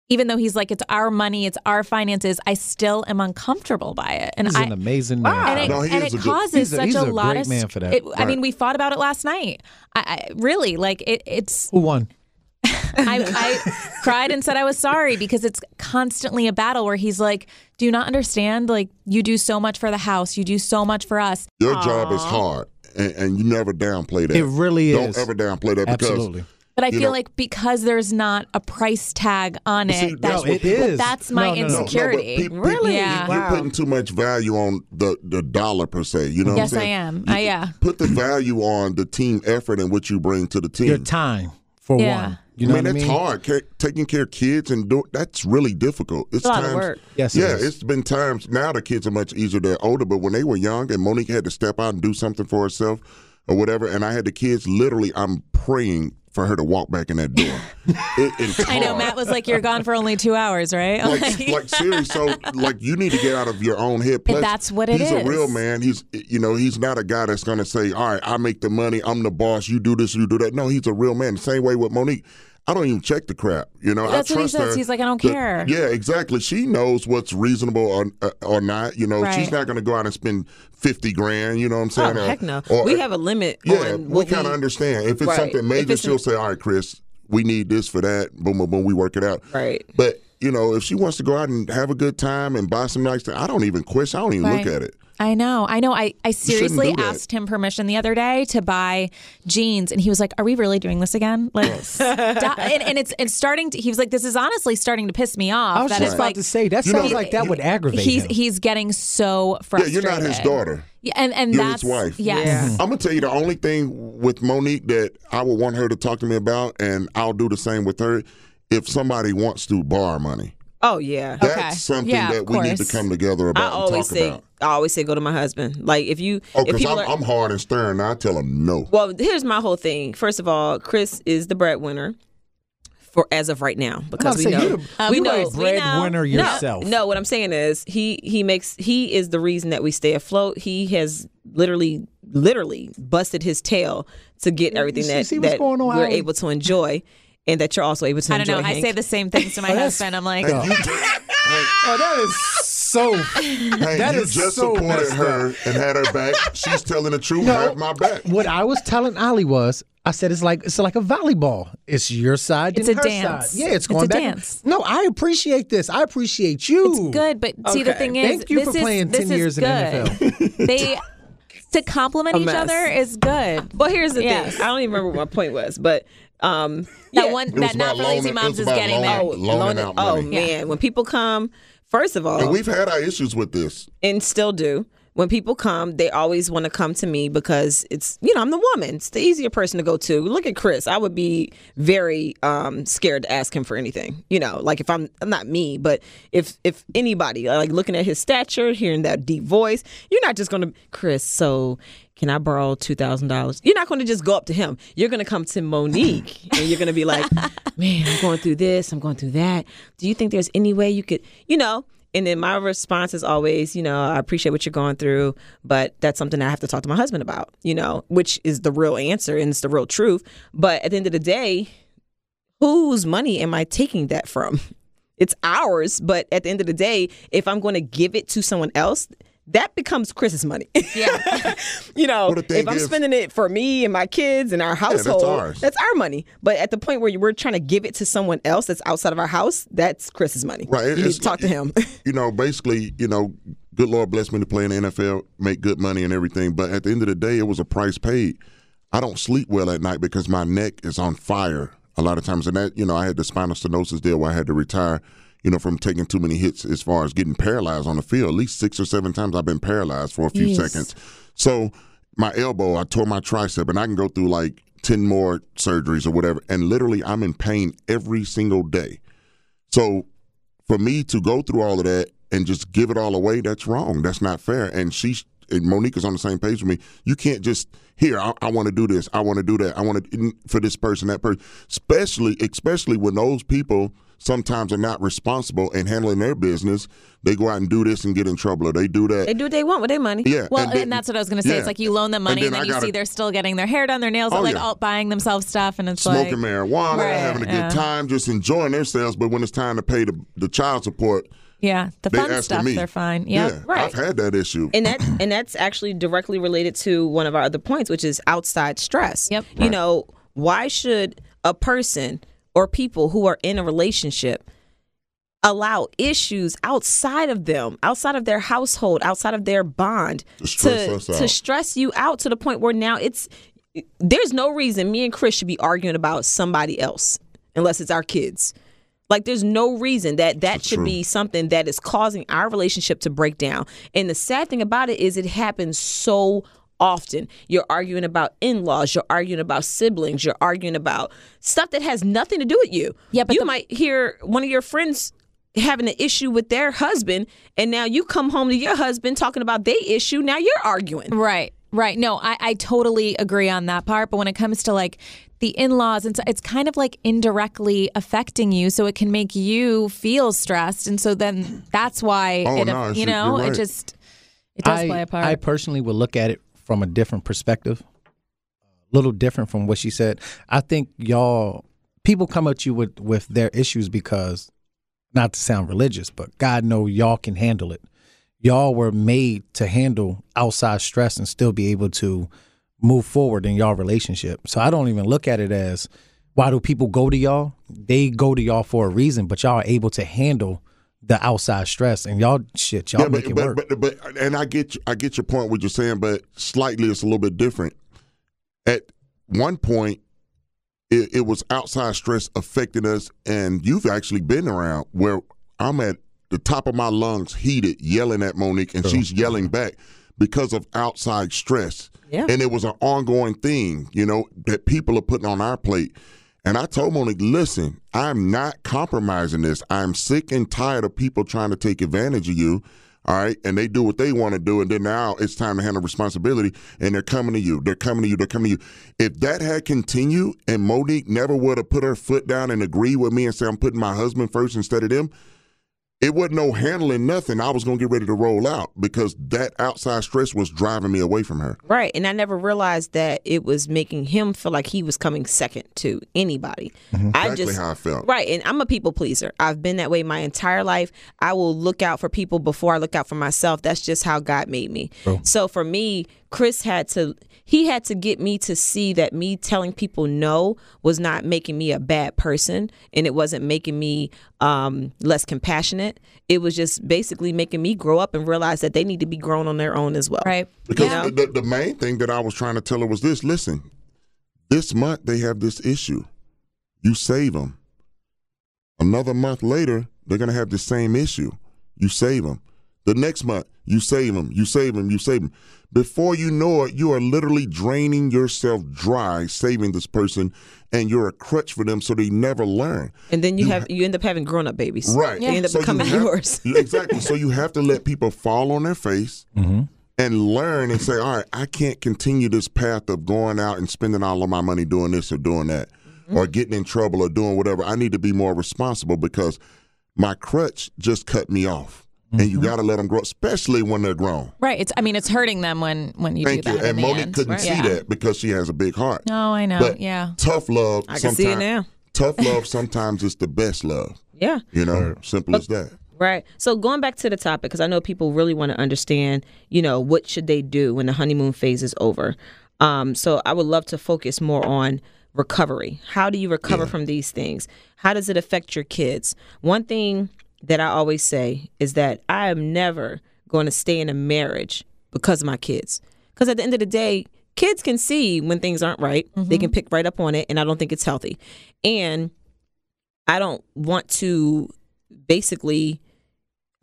even though he's like it's our money, it's our finances, I still am uncomfortable by it. And He's I an amazing man. and it, No, and it a good- causes he's a- such he's a, a lot great of man for that. It, I mean, we fought about it last night. I, I really like it. It's Who won? I, I cried and said I was sorry because it's constantly a battle where he's like, "Do you not understand? Like, you do so much for the house, you do so much for us. Your job is hard, and, and you never downplay that. It really is. Don't ever downplay that because Absolutely. But I You feel know- like because there's not a price tag on it, See, that's, that's what it is. that's my No, no, no. No, no, insecurity. pe- pe- Really? Yeah. You're Wow. putting too much value on the, the dollar per se. You know Yes, what I'm I saying? am. You I- yeah. Put the value on the team effort and what you bring to the team. Your time for Yeah. one. You know I mean, what I that's mean? hard. Ca- taking care of kids and do that's really difficult. It's a lot of work. Yes, yeah, is. it's been times now the kids are much easier. They're older, but when they were young and Monique had to step out and do something for herself or whatever, and I had the kids. Literally, I'm praying for her to walk back in that door. it, it's I know. Matt was like, "You're gone for only two hours, right?" like, like serious. So, like, you need to get out of your own head. Plus, that's what it he's a real man. He's, you know, he's not a guy that's going to say, "All right, I make the money. I'm the boss. You do this, you do that." No, he's a real man. The same way with Monique. I don't even check the crap. You know, That's I what he says. her. He's like, "I don't care." Yeah, exactly. She knows what's reasonable or uh, or not. You know, Right. she's not going to go out and spend fifty grand. You know what I'm saying? Oh Or- heck no. or- we have a limit. yeah, we kind of understand. If it's Right. something major, she'll an- say, "All right, Chris, we need this for that." Boom, boom, boom. We work it out. Right. But you know, if she wants to go out and have a good time and buy some nice things, I don't even question. I don't even Right. look at it. I know, I know. I, I seriously asked him permission the other day to buy jeans, and he was like, "Are we really doing this again?" Like, stop. And, and it's it's starting to. He was like, "This is honestly starting to piss me off." I was that just it's about like to say that You know, sounds like that would aggravate he's him. he's getting so frustrated. Yeah, you're not his daughter. Yeah, and and You're that's his wife. Yes. Yeah. I'm gonna tell you the only thing with Monique that I would want her to talk to me about, and I'll do the same with her. If somebody wants to borrow money, Oh yeah. that's Okay. something Yeah, that of we need to come together I about and always talk say about. I always say go to my husband. Like if you Oh, because I'm, are I'm hard and stern. I tell him no. Well, here's my whole thing. First of all, Chris is the breadwinner for as of right now because we know you're- uh, we you know are a we know- breadwinner yourself. No, what I'm saying is he he makes he is the reason that we stay afloat. He has literally literally busted his tail to get everything see- that see what's that going on, we're able to enjoy, and that you're also able to I don't enjoy. know. I say the same things to my oh, that's- husband. I'm like, And you, oh, that is so. hey, That you is just so supported messed her and had her back. She's telling the truth. Have my back. What I was telling Aly was, I said it's like it's like a volleyball. It's your side, It's and a her dance. side. Yeah, it's going It's going a back. dance. No, I appreciate this. I appreciate you. It's good, but see, the thing is, Thank you this for is, playing 10 is years in. NFL. they to compliment each mess. other is good. Well, here's the Yes. thing. I don't even remember what my point was, but um, That yeah. one, was that not for lazy moms is about getting there. loaning. oh, loaning loan- out oh money. man, when people come, first of all, And we've had our issues with this. and still do. When people come, they always want to come to me because it's you know I'm the woman. It's the easier person to go to. Look at Chris. I would be very um, scared to ask him for anything. You know, like if I'm, I'm not me, but if if anybody like looking at his stature, hearing that deep voice, you're not just gonna Chris. So can I borrow two thousand dollars? You're not going to just go up to him. You're going to come to Monique and you're going to be like, "Man, I'm going through this. I'm going through that. Do you think there's any way you could, you know?" And then my response is always, you know, I appreciate what you're going through, but that's something I have to talk to my husband about, you know, which is the real answer and it's the real truth. But at the end of the day, whose money am I taking that from? It's ours, but at the end of the day, if I'm going to give it to someone else, that becomes Chris's money. Yeah. you know, Well, if I'm is- spending it for me and my kids and our that's household, ours. that's our money. But at the point where we're trying to give it to someone else that's outside of our house, that's Chris's money. Right, You need to talk to him. you know, basically, you know, good Lord bless me to play in the NFL, make good money and everything. But at the end of the day, it was a price paid. I don't sleep well at night because my neck is on fire a lot of times. And that, you know, I had the spinal stenosis deal where I had to retire, you know, from taking too many hits as far as getting paralyzed on the field. At least six or seven times I've been paralyzed for a few Yes. seconds. So my elbow, I tore my tricep, and I can go through like 10 more surgeries or whatever. And literally, I'm in pain every single day. So for me to go through all of that and just give it all away, that's wrong. That's not fair. And she, and Monique is on the same page with me. You can't just here. I, I want to do this. I want to do that. I want to for this person, that person. Especially, especially when those people sometimes are not responsible in handling their business. They go out and do this and get in trouble, or they do that. they do what they want with their money. yeah. Well, and, then- that's what I was going to say. yeah. It's like you loan them money, and, then then, you gotta- see they're still getting their hair done, their nails, Oh, like yeah. all buying themselves stuff, and it's like smoking like marijuana, Right, having a good yeah. time, just enjoying themselves. But when it's time to pay the, the child support, yeah, the they fun asking stuff me. they're fine. Yep. Yeah, Right. I've had that issue. and that and that's actually directly related to one of our other points, which is outside stress. Yep. You know, why should a person or people who are in a relationship allow issues outside of them, outside of their household, outside of their bond To stress us to stress you out to the point where now it's there's no reason me and Chris should be arguing about somebody else unless it's our kids. Like there's no reason that that should true. be something that is causing our relationship to break down. And the sad thing about it is it happens so often. You're arguing about in-laws, you're arguing about siblings, you're arguing about stuff that has nothing to do with you. Yeah, but you the- might hear one of your friends having an issue with their husband and now you come home to your husband talking about their issue, now you're arguing. Right, right. No, I, I totally agree on that part. But when it comes to like the in laws, and so it's kind of like indirectly affecting you, so it can make you feel stressed, and so then that's why Oh, it, no, you know, you're it just it does I, play a part. I personally would look at it from a different perspective, a little different from what she said. I think y'all people come at you with with their issues because not to sound religious, but God know y'all can handle it. Y'all were made to handle outside stress and still be able to move forward in y'all relationship. So I don't even look at it as why do people go to y'all? They go to y'all for a reason, but y'all are able to handle the outside stress and y'all shit, y'all yeah, make but, it but, work. but but and I get I get your point what you're saying, but slightly it's a little bit different. At one point, it, it was outside stress affecting us, and you've actually been around where I'm at the top of my lungs, heated, yelling at Monique, and she's yelling back because of outside stress. Yeah. And it was an ongoing thing, you know, that people are putting on our plate. And I told Monique, listen, I'm not compromising this. I'm sick and tired of people trying to take advantage of you. All right. And they do what they want to do. And then now it's time to handle responsibility. And they're coming to you. They're coming to you. They're coming to you. If that had continued and Monique never would have put her foot down and agree with me and say, I'm putting my husband first instead of them, it wasn't no handling nothing. I was going to get ready to roll out because that outside stress was driving me away from her. Right. And I never realized that it was making him feel like he was coming second to anybody. Mm-hmm. I Exactly just how I felt. Right. And I'm a people pleaser. I've been that way my entire life. I will look out for people before I look out for myself. That's just how God made me. Oh. So for me, Chris had to he had to get me to see that me telling people no was not making me a bad person and it wasn't making me um, less compassionate. It was just basically making me grow up and realize that they need to be grown on their own as well. right. Because Yeah. the, the main thing that I was trying to tell her was this listen, this month they have this issue. You save them. Another month later, they're going to have the same issue. You save them. The next month, You save them. You save them. You save them. Before you know it, you are literally draining yourself dry, saving this person, and you're a crutch for them, so they never learn. And then you have you end up having grown up babies. Right. They end up So you becoming have- yours. exactly. So you have to let people fall on their face mm-hmm. and learn and say, all right, I can't continue this path of going out and spending all of my money doing this or doing that mm-hmm. or getting in trouble or doing whatever. I need to be more responsible because my crutch just cut me off. And you got to let them grow, especially when they're grown. Right. It's. I mean, it's hurting them when when you Thank do you. that. in And the Monique end. couldn't Right. see Yeah. that because she has a big heart. No, I know. But yeah. tough love. I can see it now. Tough love sometimes is the best love. Yeah. You know, simple as that. Right. So going back to the topic, because I know people really want to understand, you know, what should they do when the honeymoon phase is over. Um, so I would love to focus more on recovery. How do you recover from these things? How does it affect your kids? One thing that I always say is that I am never going to stay in a marriage because of my kids. Because at the end of the day, kids can see when things aren't right. They can pick right up on it, and I don't think it's healthy. And I don't want to basically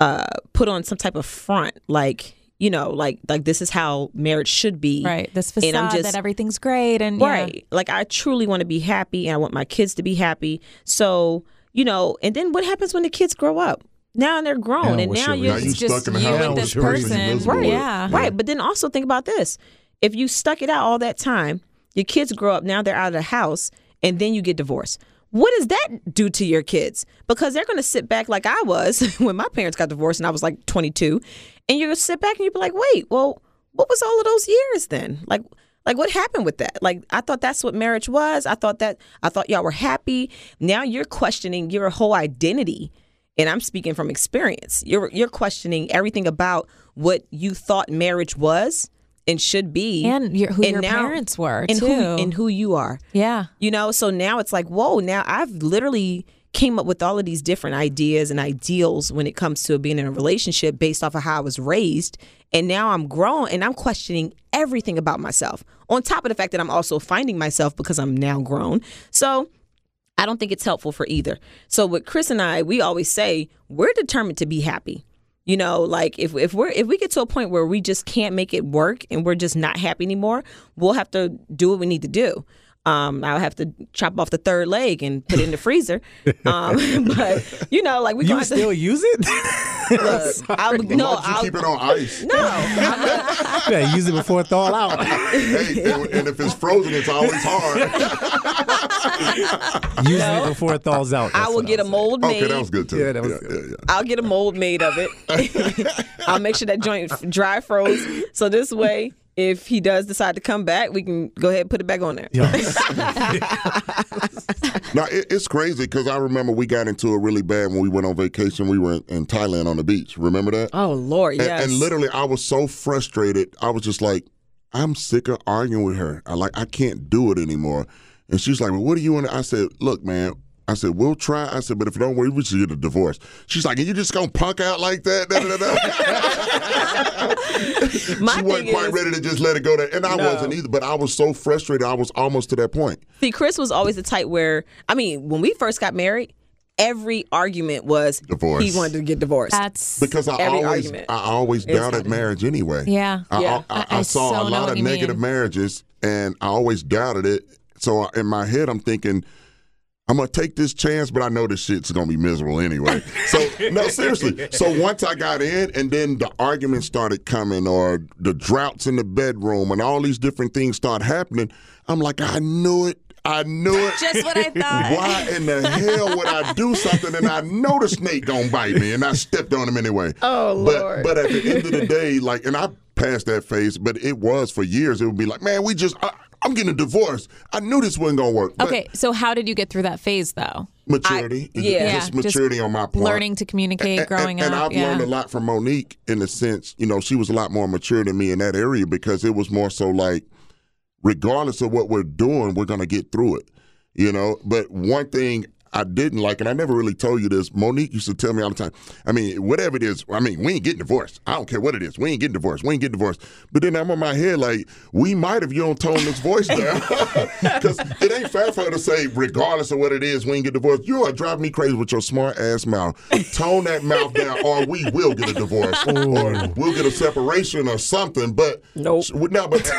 uh, put on some type of front, like you know, like like this is how marriage should be. Right. This And I'm facade just- that everything's great and yeah. Right. Like I truly want to be happy, and I want my kids to be happy. So you know, and then what happens when the kids grow up? Now they're grown, Now and now you're Now you just stuck in the you house with with this your crazy person. Right. with. Yeah. Right. But then also think about this. If you stuck it out all that time, your kids grow up, now they're out of the house, and then you get divorced. What does that do to your kids? Because they're going to sit back like I was when my parents got divorced and I was like 22. And you're going to sit back and you'll be like, wait, well, what was all of those years then? Like, like what happened with that? Like I thought that's what marriage was. I thought that I thought y'all were happy. Now you're questioning your whole identity. And I'm speaking from experience. You're you're questioning everything about what you thought marriage was and should be, And your, who And your now- parents were and too. who and who you are. yeah. You know, so now it's like, whoa, now I've literally came up with all of these different ideas and ideals when it comes to being in a relationship based off of how I was raised. And now I'm grown and I'm questioning everything about myself. On top of the fact that I'm also finding myself because I'm now grown. So I don't think it's helpful for either. So with Chris and I, we always say we're determined to be happy. You know, like if if we're if we get to a point where we just can't make it work and we're just not happy anymore, we'll have to do what we need to do. Um, I'll have to chop off the third leg and put it in the freezer. Um, but you know, like we You gonna have still use it? to, look, I'll, no, you I'll, keep it on ice? no, I'm- yeah, use it before it thaw out. hey, and, and if it's frozen, it's always hard. Use it before it thaws out. I will get a I'll say. mold made. Okay, that was good too. Yeah, that was yeah, good. yeah, yeah. I'll get a mold made of it. I'll make sure that joint dry froze. So this way, if he does decide to come back, we can go ahead and put it back on there. Yeah. Now it, it's crazy because I remember we got into it really bad when we went on vacation. We were in, in Thailand on the beach. Remember that? Oh Lord, And- yes. And, literally, I was so frustrated. I was just like, I'm sick of arguing with her. I like, I can't do it anymore. And she's like, Well, what do you want? I said, Look, man. I said, we'll try. I said, but if you don't worry, we should get a divorce. She's like, and you just gonna punk out like that? Da, da, da, da. My she wasn't quite is- ready to just let it go there. And I No. wasn't either, but I was so frustrated. I was almost to that point. See, Chris was always the type where, I mean, when we first got married, every argument was Divorce. he wanted to get divorced. That's Because I always argument. I always doubted marriage anyway. yeah. I, Yeah. I, I, I- I saw so a lot of negative mean. marriages, and I always doubted it. So in my head, I'm thinking, I'm gonna take this chance, but I know this shit's gonna be miserable anyway. So no, seriously. So once I got in, and then the arguments started coming, or the droughts in the bedroom, and all these different things start happening. I'm like, I knew it. I knew it. Just what I thought. Why in the hell would I do something and I know the snake gonna bite me and I stepped on him anyway? Oh, but, Lord. But at the end of the day, like, and I passed that phase, but it was for years. It would be like, man, we just, I, I'm getting a divorce. I knew this wasn't gonna work. Okay, so how did you get through that phase though? maturity, I- yeah. just Yeah, just maturity on my part. Learning to communicate, And- growing and, up. And I've yeah. learned a lot from Monique in the sense, you know, she was a lot more mature than me in that area because it was more so like, regardless of what we're doing, we're going to get through it, you know. But one thing I didn't like, and I never really told you this. Monique used to tell me all the time. I mean, whatever it is, I mean, we ain't getting divorced. I don't care what it is. We ain't getting divorced. We ain't getting divorced. But then I'm in my head like, we might if you don't tone this voice down, because it ain't fair for her to say, regardless of what it is, we ain't get divorced. You are driving me crazy with your smart ass mouth. Tone that mouth down, or we will get a divorce, or oh. we'll get a separation or something. But Nope. no, but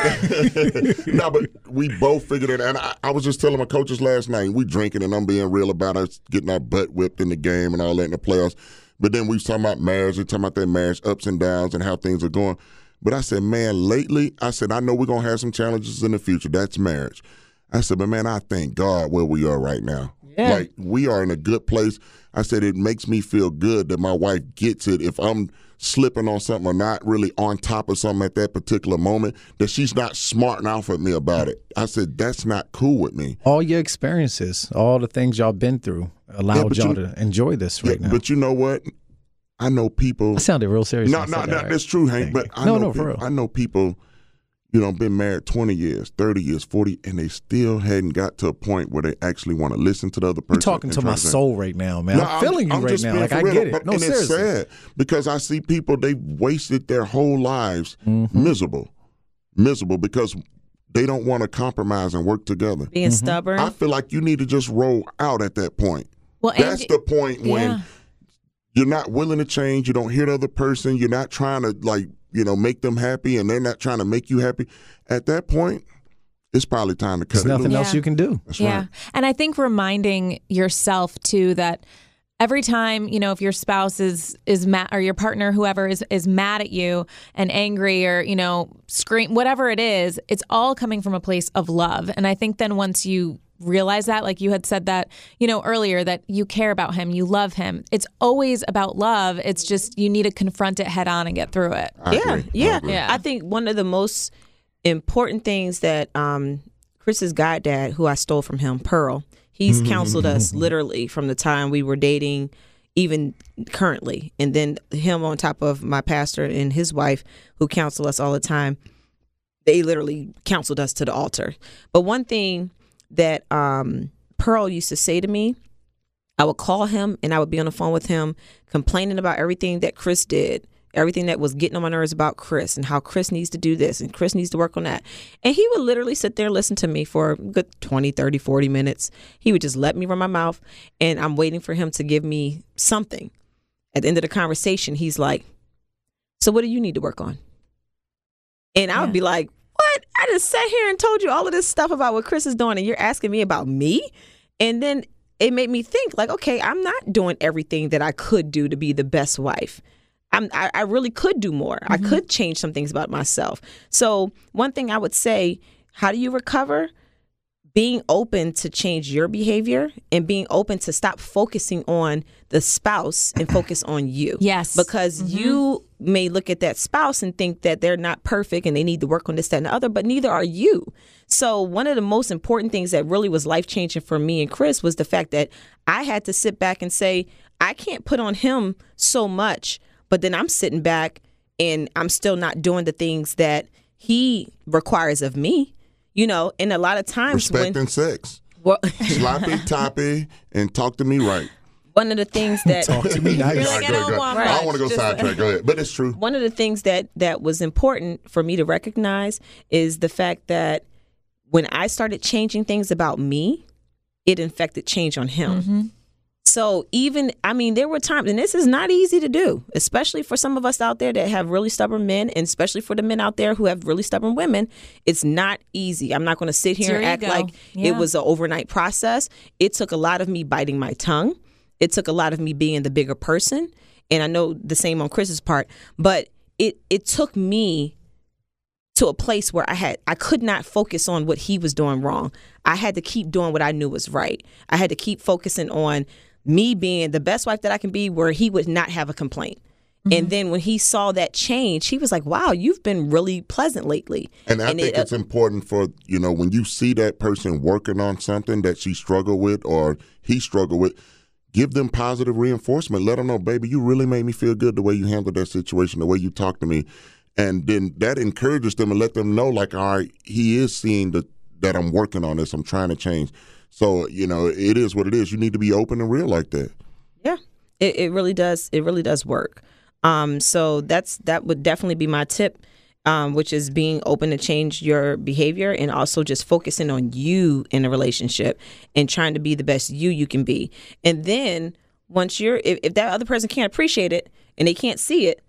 no, but we both figured it. out. And I, I was just telling my coaches last night, we drinking, and I'm being real about us getting our butt whipped in the game and all that in the playoffs. But then we was talking about marriage, we talking about that marriage ups and downs and how things are going. But I said, man, lately, I said, I know we're gonna have some challenges in the future. That's marriage. I said, but man, I thank God where we are right now. Yeah. Like we are in a good place. I said it makes me feel good that my wife gets it. If I'm slipping on something or not really on top of something at that particular moment, that she's not smarting off at me about it. I said that's not cool with me. All your experiences, all the things y'all been through, allowed but y'all you- to enjoy this right Yeah, now. But you know what? I know people. I sounded real serious. No, no, no, that, right? that's true, Hank. But I no, know no, for real. I know people, you know, been married twenty years, thirty years, forty, and they still hadn't got to a point where they actually want to listen to the other person. You're talking to my soul right now, man. No, I'm feeling you I'm right just now. being Like I real. get it. But, No, and seriously. it's sad because I see people they've wasted their whole lives Mm-hmm. miserable, miserable because they don't want to compromise and work together. Being stubborn. I feel like you need to just roll out at that point. Well, That's and the point when yeah. you're not willing to change. You don't hear the other person. You're not trying to like you know make them happy, and they're not trying to make you happy. At that point, it's probably time to cut There's it nothing loose. Yeah. else you can do. That's yeah. right. And I think reminding yourself too that every time, you know, if your spouse is is mad or your partner whoever is is mad at you and angry or, you know, scream whatever it is, it's all coming from a place of love. And I think then once you realize that like you had said that, you know, earlier that you care about him, you love him. It's always about love. It's just you need to confront it head on and get through it. I yeah, agree. Yeah, agree. Yeah. I think one of the most important things that um, Chris's goddad, who I stole from him, Pearl, he's mm-hmm, counseled mm-hmm, us mm-hmm. literally from the time we were dating, even currently, and then him on top of my pastor and his wife, who counsel us all the time. They literally counseled us to the altar. But one thing that um, Pearl used to say to me, I would call him and I would be on the phone with him complaining about everything that Chris did, everything that was getting on my nerves about Chris and how Chris needs to do this and Chris needs to work on that. And he would literally sit there and listen to me for a good 20, 30, 40 minutes. He would just let me run my mouth and I'm waiting for him to give me something. At the end of the conversation, he's like, So what do you need to work on? And I would Yeah. be like, What? I just sat here and told you all of this stuff about what Chris is doing, and you're asking me about me? And then it made me think, like, okay, I'm not doing everything that I could do to be the best wife. I'm, I, I really could do more. I mm-hmm. could change some things about myself. So, one thing I would say, how do you recover? Being open to change your behavior and being open to stop focusing on the spouse and focus on you. Yes. Because mm-hmm. you may look at that spouse and think that they're not perfect and they need to work on this, that, and the other, but neither are you. So, one of the most important things that really was life changing for me and Chris was the fact that I had to sit back and say, I can't put on him so much, but then I'm sitting back and I'm still not doing the things that he requires of me. You know, and a lot of times Respect when and sex. well, Sloppy, toppy, and talk to me right. one of the things that Talk to me nice. Like, right, I don't want ahead. I don't want to go just- sidetrack. Go ahead. But it's true. one of the things that that was important for me to recognize is the fact that when I started changing things about me, it infected change on him. Mm-hmm. So even I mean, there were times, and this is not easy to do, especially for some of us out there that have really stubborn men, and especially for the men out there who have really stubborn women. It's not easy. I'm not going to sit here and act ego. like Yeah. it was an overnight process. It took a lot of me biting my tongue. It took a lot of me being the bigger person, and I know the same on Chris's part. But it it took me to a place where I had I could not focus on what he was doing wrong. I had to keep doing what I knew was right. I had to keep focusing on me being the best wife that I can be where he would not have a complaint. And then when he saw that change, he was like, "Wow, you've been really pleasant lately." And I think it- uh, it's important for you know when you see that person working on something that she struggled with or he struggled with, give them positive reinforcement. Let them know, baby, you really made me feel good the way you handled that situation, the way you talked to me, and then that encourages them and let them know, like, all right, he is seeing the that I'm working on this. I'm trying to change. So you know, it is what it is. You need to be open and real like that. Yeah, it, it really does. It really does work. Um, so that's that would definitely be my tip, um, which is being open to change your behavior and also just focusing on you in a relationship and trying to be the best you you can be. And then once you're, if, if that other person can't appreciate it and they can't see it,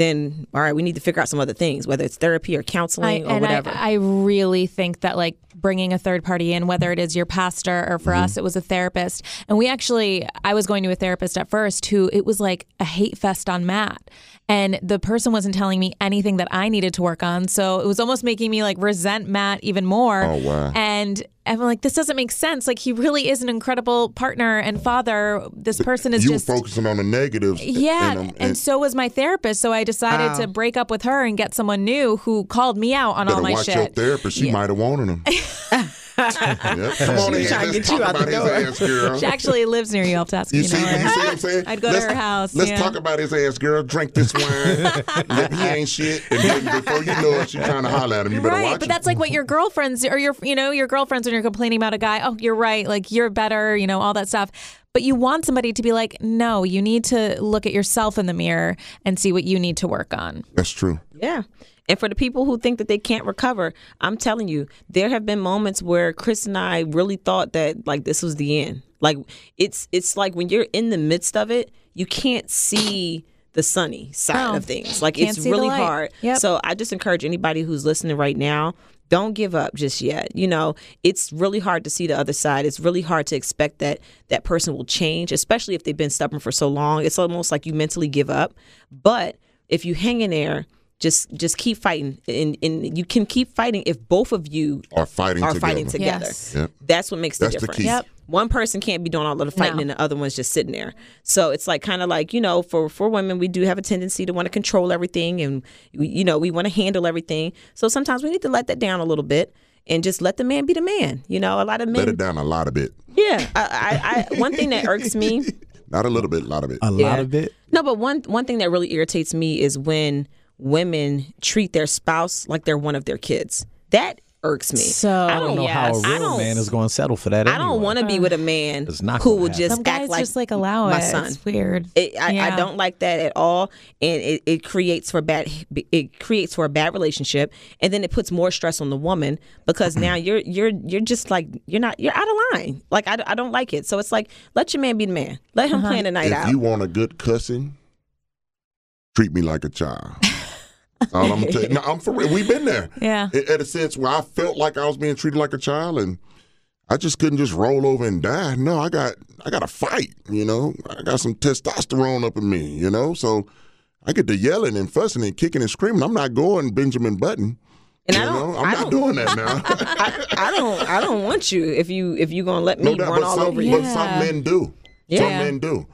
then all right, we need to figure out some other things, whether it's therapy or counseling or and whatever. I, I really think that like bringing a third party in, whether it is your pastor or for mm-hmm. us, it was a therapist. And we actually, I was going to a therapist at first who it was like a hate fest on Matt. And the person wasn't telling me anything that I needed to work on. So it was almost making me like resent Matt even more. Oh, wow. And I'm like, this doesn't make sense. Like, he really is an incredible partner and father. This person is you just. were focusing on the negatives. Yeah, and, and, um, and so was my therapist. So I decided Wow. to break up with her and get someone new who called me out on all better my watch shit. your therapist. She might have wanted him. Yep. Come on in. trying to Let's get you talk out the about his door. ass, girl. She actually lives near you. I'll have to ask You you. see, know you see what I'm saying? I'd go to her house, Let's yeah. talk about his ass, girl. Drink this wine. Yep, he ain't shit. And then before you know it, she's trying to holler at him. You better Right, watch but him. that's like what your girlfriends or your you know your girlfriends when you're complaining about a guy. Oh, you're right. Like you're better. You know all that stuff. But you want somebody to be like, no, you need to look at yourself in the mirror and see what you need to work on. That's true. Yeah. And for the people who think that they can't recover, I'm telling you, there have been moments where Chris and I really thought that like this was the end. Like it's it's like when you're in the midst of it, you can't see the sunny side No. of things. Like it's really hard. Yep. So I just encourage anybody who's listening right now, don't give up just yet. You know, it's really hard to see the other side. It's really hard to expect that that person will change, especially if they've been stubborn for so long. It's almost like you mentally give up. But if you hang in there, just just keep fighting, and, and you can keep fighting if both of you Are fighting are together. fighting together. Yes. Yep. That's what makes the That's the difference. key. Yep. One person can't be doing all of the fighting No. and the other one's just sitting there. So it's like kind of like, you know, for for women we do have a tendency to want to control everything and we, you know, we want to handle everything. So sometimes we need to let that down a little bit and just let the man be the man. You know, a lot of men Let it down a lot of bit. Yeah. I, I, I one thing that irks me Not a little bit, a lot of it. A lot of it. No, but one one thing that really irritates me is when women treat their spouse like they're one of their kids. That irks me. So, I I don't don't know yes. how a real man is going to settle for that. I don't want to be with a man It's not who will happen. just Some act like just like allow my it. son. It's weird. It, I, I don't like that at all, and it, it creates for bad. It creates for a bad relationship, and then it puts more stress on the woman because now you're you're you're just like you're not you're out of line. Like I, I don't like it. So it's like let your man be the man. Let him uh-huh. plan the night if out. you want a good cussing, treat me like a child. All I'm you. No, I'm for real. We've been there. Yeah. At a sense where I felt like I was being treated like a child, and I just couldn't just roll over and die. No, I got I got to fight. You know, I got some testosterone up in me. You know, so I get to yelling and fussing and kicking and screaming. I'm not going Benjamin Button. And you I don't- know, I'm I not don't- doing that now. I, I don't I don't want you if you if you gonna let me no doubt, run all some, over you. but Yeah. some men do. Some Yeah. men do.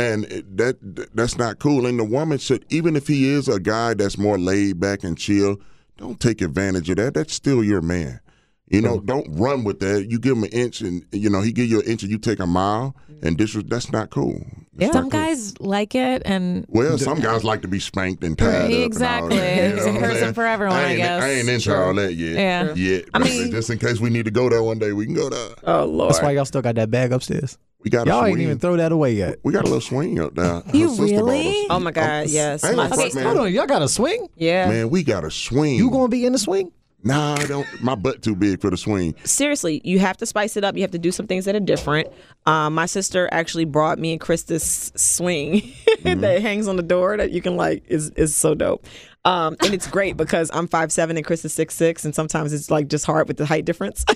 And that that's not cool. And the woman should, even if he is a guy that's more laid back and chill, don't take advantage of that. That's still your man. You know, mm-hmm. don't run with that. You give him an inch, and you know he give you an inch, and you take a mile, mm-hmm. and this was that's not cool. That's Some cool. guys like it, and Well, some guys like to be spanked and tied up. and all Exactly. that, you know There's a person for everyone, I ain't, guess. I ain't into all that yet. Yeah. Yet. I mean- just in case we need to go there one day, we can go there. Oh Lord. That's why y'all still got that bag upstairs. We got a Y'all swing. ain't even throw that away yet. We got a little swing up there. You really? Oh my God, yes. I ain't My gonna front, sister- man. Hold on, y'all got a swing? yeah. Man, we got a swing. You gonna be in the swing? Nah, I don't. My butt too big for the swing. seriously, you have to spice it up. You have to do some things that are different. Um, my sister actually brought me and Chris this swing that hangs on the door that you can like is is so dope. Um, and it's great because I'm five seven and Chris is six six, and sometimes it's like just hard with the height difference.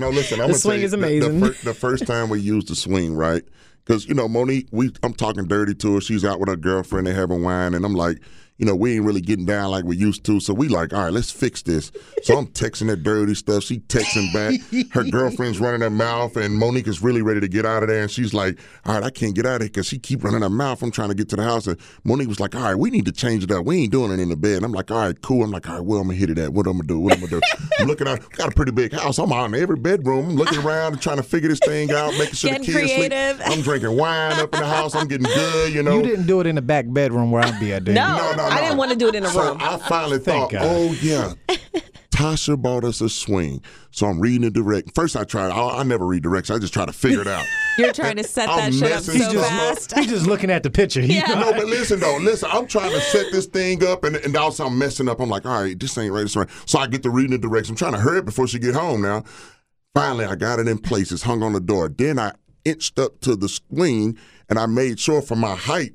No, listen. I'm The swing is the- amazing. The, fir- the first time we used the swing, right? Because you know Monique, we I'm talking dirty to her. She's out with her girlfriend. They having wine, and I'm like, you know, we ain't really getting down like we used to. So we like, all right, let's fix this. So I'm texting her dirty stuff. She texting back. Her girlfriend's running her mouth, and Monique is really ready to get out of there. And she's like, all right, I can't get out of here because she keep running her mouth. I'm trying to get to the house. And Monique was like, all right, we need to change it up. We ain't doing it in the bed. And I'm like, all right, cool. I'm like, all right, where I'm gonna hit it at? What I'm gonna do? What I'm gonna do? I'm looking at. Got a pretty big house. I'm out in every bedroom. I'm looking around and trying to figure this thing out, making sure Getting the kids creative. sleep. I'm drinking wine up in the house. I'm getting good. You know. You didn't do it in the back bedroom where I'd be at. did you? no, No, no, I didn't want to do it in a So room. I finally Thank thought, God. oh yeah, Tasha bought us a swing. So I'm reading the direct. First, I tried. I, I never read directions. I just try to figure it out. You're trying to set that I'm shit up messing so stuff up. fast. He's just looking at the picture. He- no, but listen though, listen. I'm trying to set this thing up, and, and also I'm messing up. I'm like, all right, this ain't right. This ain't right. So I get to reading the directions. I'm trying to hurry up before she get home. Now, finally, I got it in place. It's hung on the door. Then I inched up to the swing, and I made sure for my height,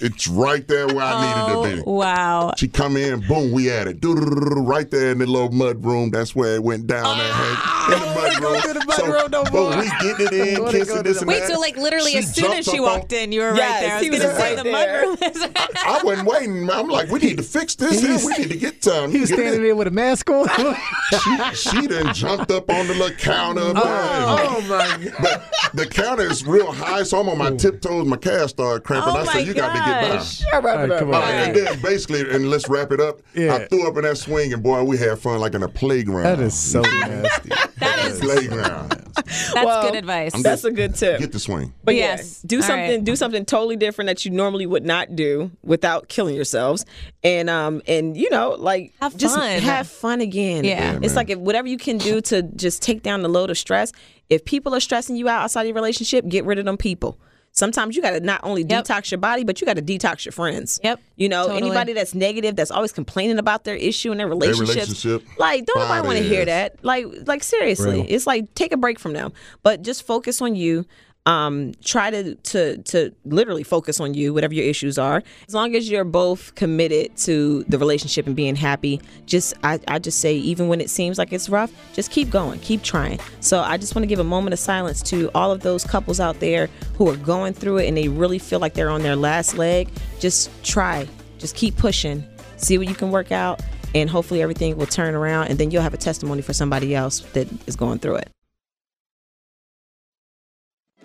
it's right there where I needed to be. Oh, wow. She come in, boom, we at it. Right there in the little mud room. That's where it went down there, ah, Hank. In the mud room. to the mud so, room no boom, more. we getting it in, Wanna kissing this the- and Wait, that. so like literally She as soon as she up on- walked in, you were Yes, right there. I was he was gonna say the there. mudroom. I wasn't waiting. I'm like, we need to fix this. Here. We need to get time. He's Get standing it. there with a mask on. She, she done jumped up on the little counter. Oh, oh my But the counter is real high, so I'm on my tiptoes. My calves started cramping. Oh I said, you got to get by. gosh. Wrap it up. come on. All right, and then basically, and let's wrap it up. Yeah. I threw up in that swing, and boy, we had fun like in a playground. that is so nasty. That is playground. that's Well, good advice. That's a good tip. Get the swing. But Yes. yes, do All something. right. Do something totally different that you normally would not do without killing yourselves, and um and you know like Have just fun. have fun again. Yeah. Yeah, it's like if whatever you can do to just take down the load of stress. If people are stressing you out outside your relationship, get rid of them people. Sometimes you got to not only Yep. detox your body, but you got to detox your friends. Yep. You know, Totally. anybody that's negative, that's always complaining about their issue and their relationships. relationship, Like, don't nobody fire want to hear that. Like, like seriously, Real. it's like take a break from them, but just focus on you. Um, try to to to literally focus on you, whatever your issues are. As long as you're both committed to the relationship and being happy, just I, I just say even when it seems like it's rough, just keep going, keep trying. So I just want to give a moment of silence to all of those couples out there who are going through it and they really feel like they're on their last leg. Just try, just keep pushing, see what you can work out, and hopefully everything will turn around, and then you'll have a testimony for somebody else that is going through it.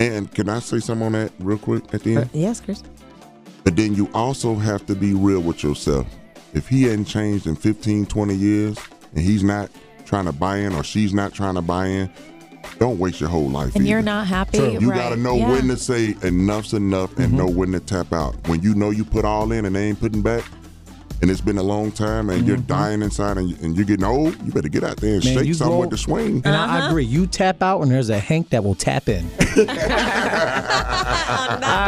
And can I say something on that real quick at the end? Uh, yes, Chris. But then you also have to be real with yourself. If he hadn't changed in 15, 20 years and he's not trying to buy in or she's not trying to buy in, don't waste your whole life. and you're not happy. You right. gotta know Yeah. when to say enough's enough and mm-hmm. know when to tap out. When you know you put all in and they ain't putting back, and it's been a long time and you're dying inside and, and you're getting old, you better get out there and Man, shake you something go- with swing. And I, I agree. You tap out, and there's a Hank that will tap in. All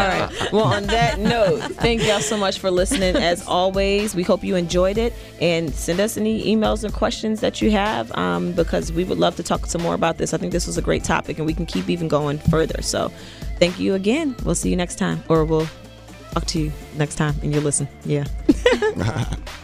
right. Well, on that note, thank y'all so much for listening. As always, we hope you enjoyed it and send us any emails and questions that you have um, because we would love to talk some more about this. I think this was a great topic and we can keep even going further. So thank you again. We'll see you next time or we'll talk to you next time and you listen. Yeah.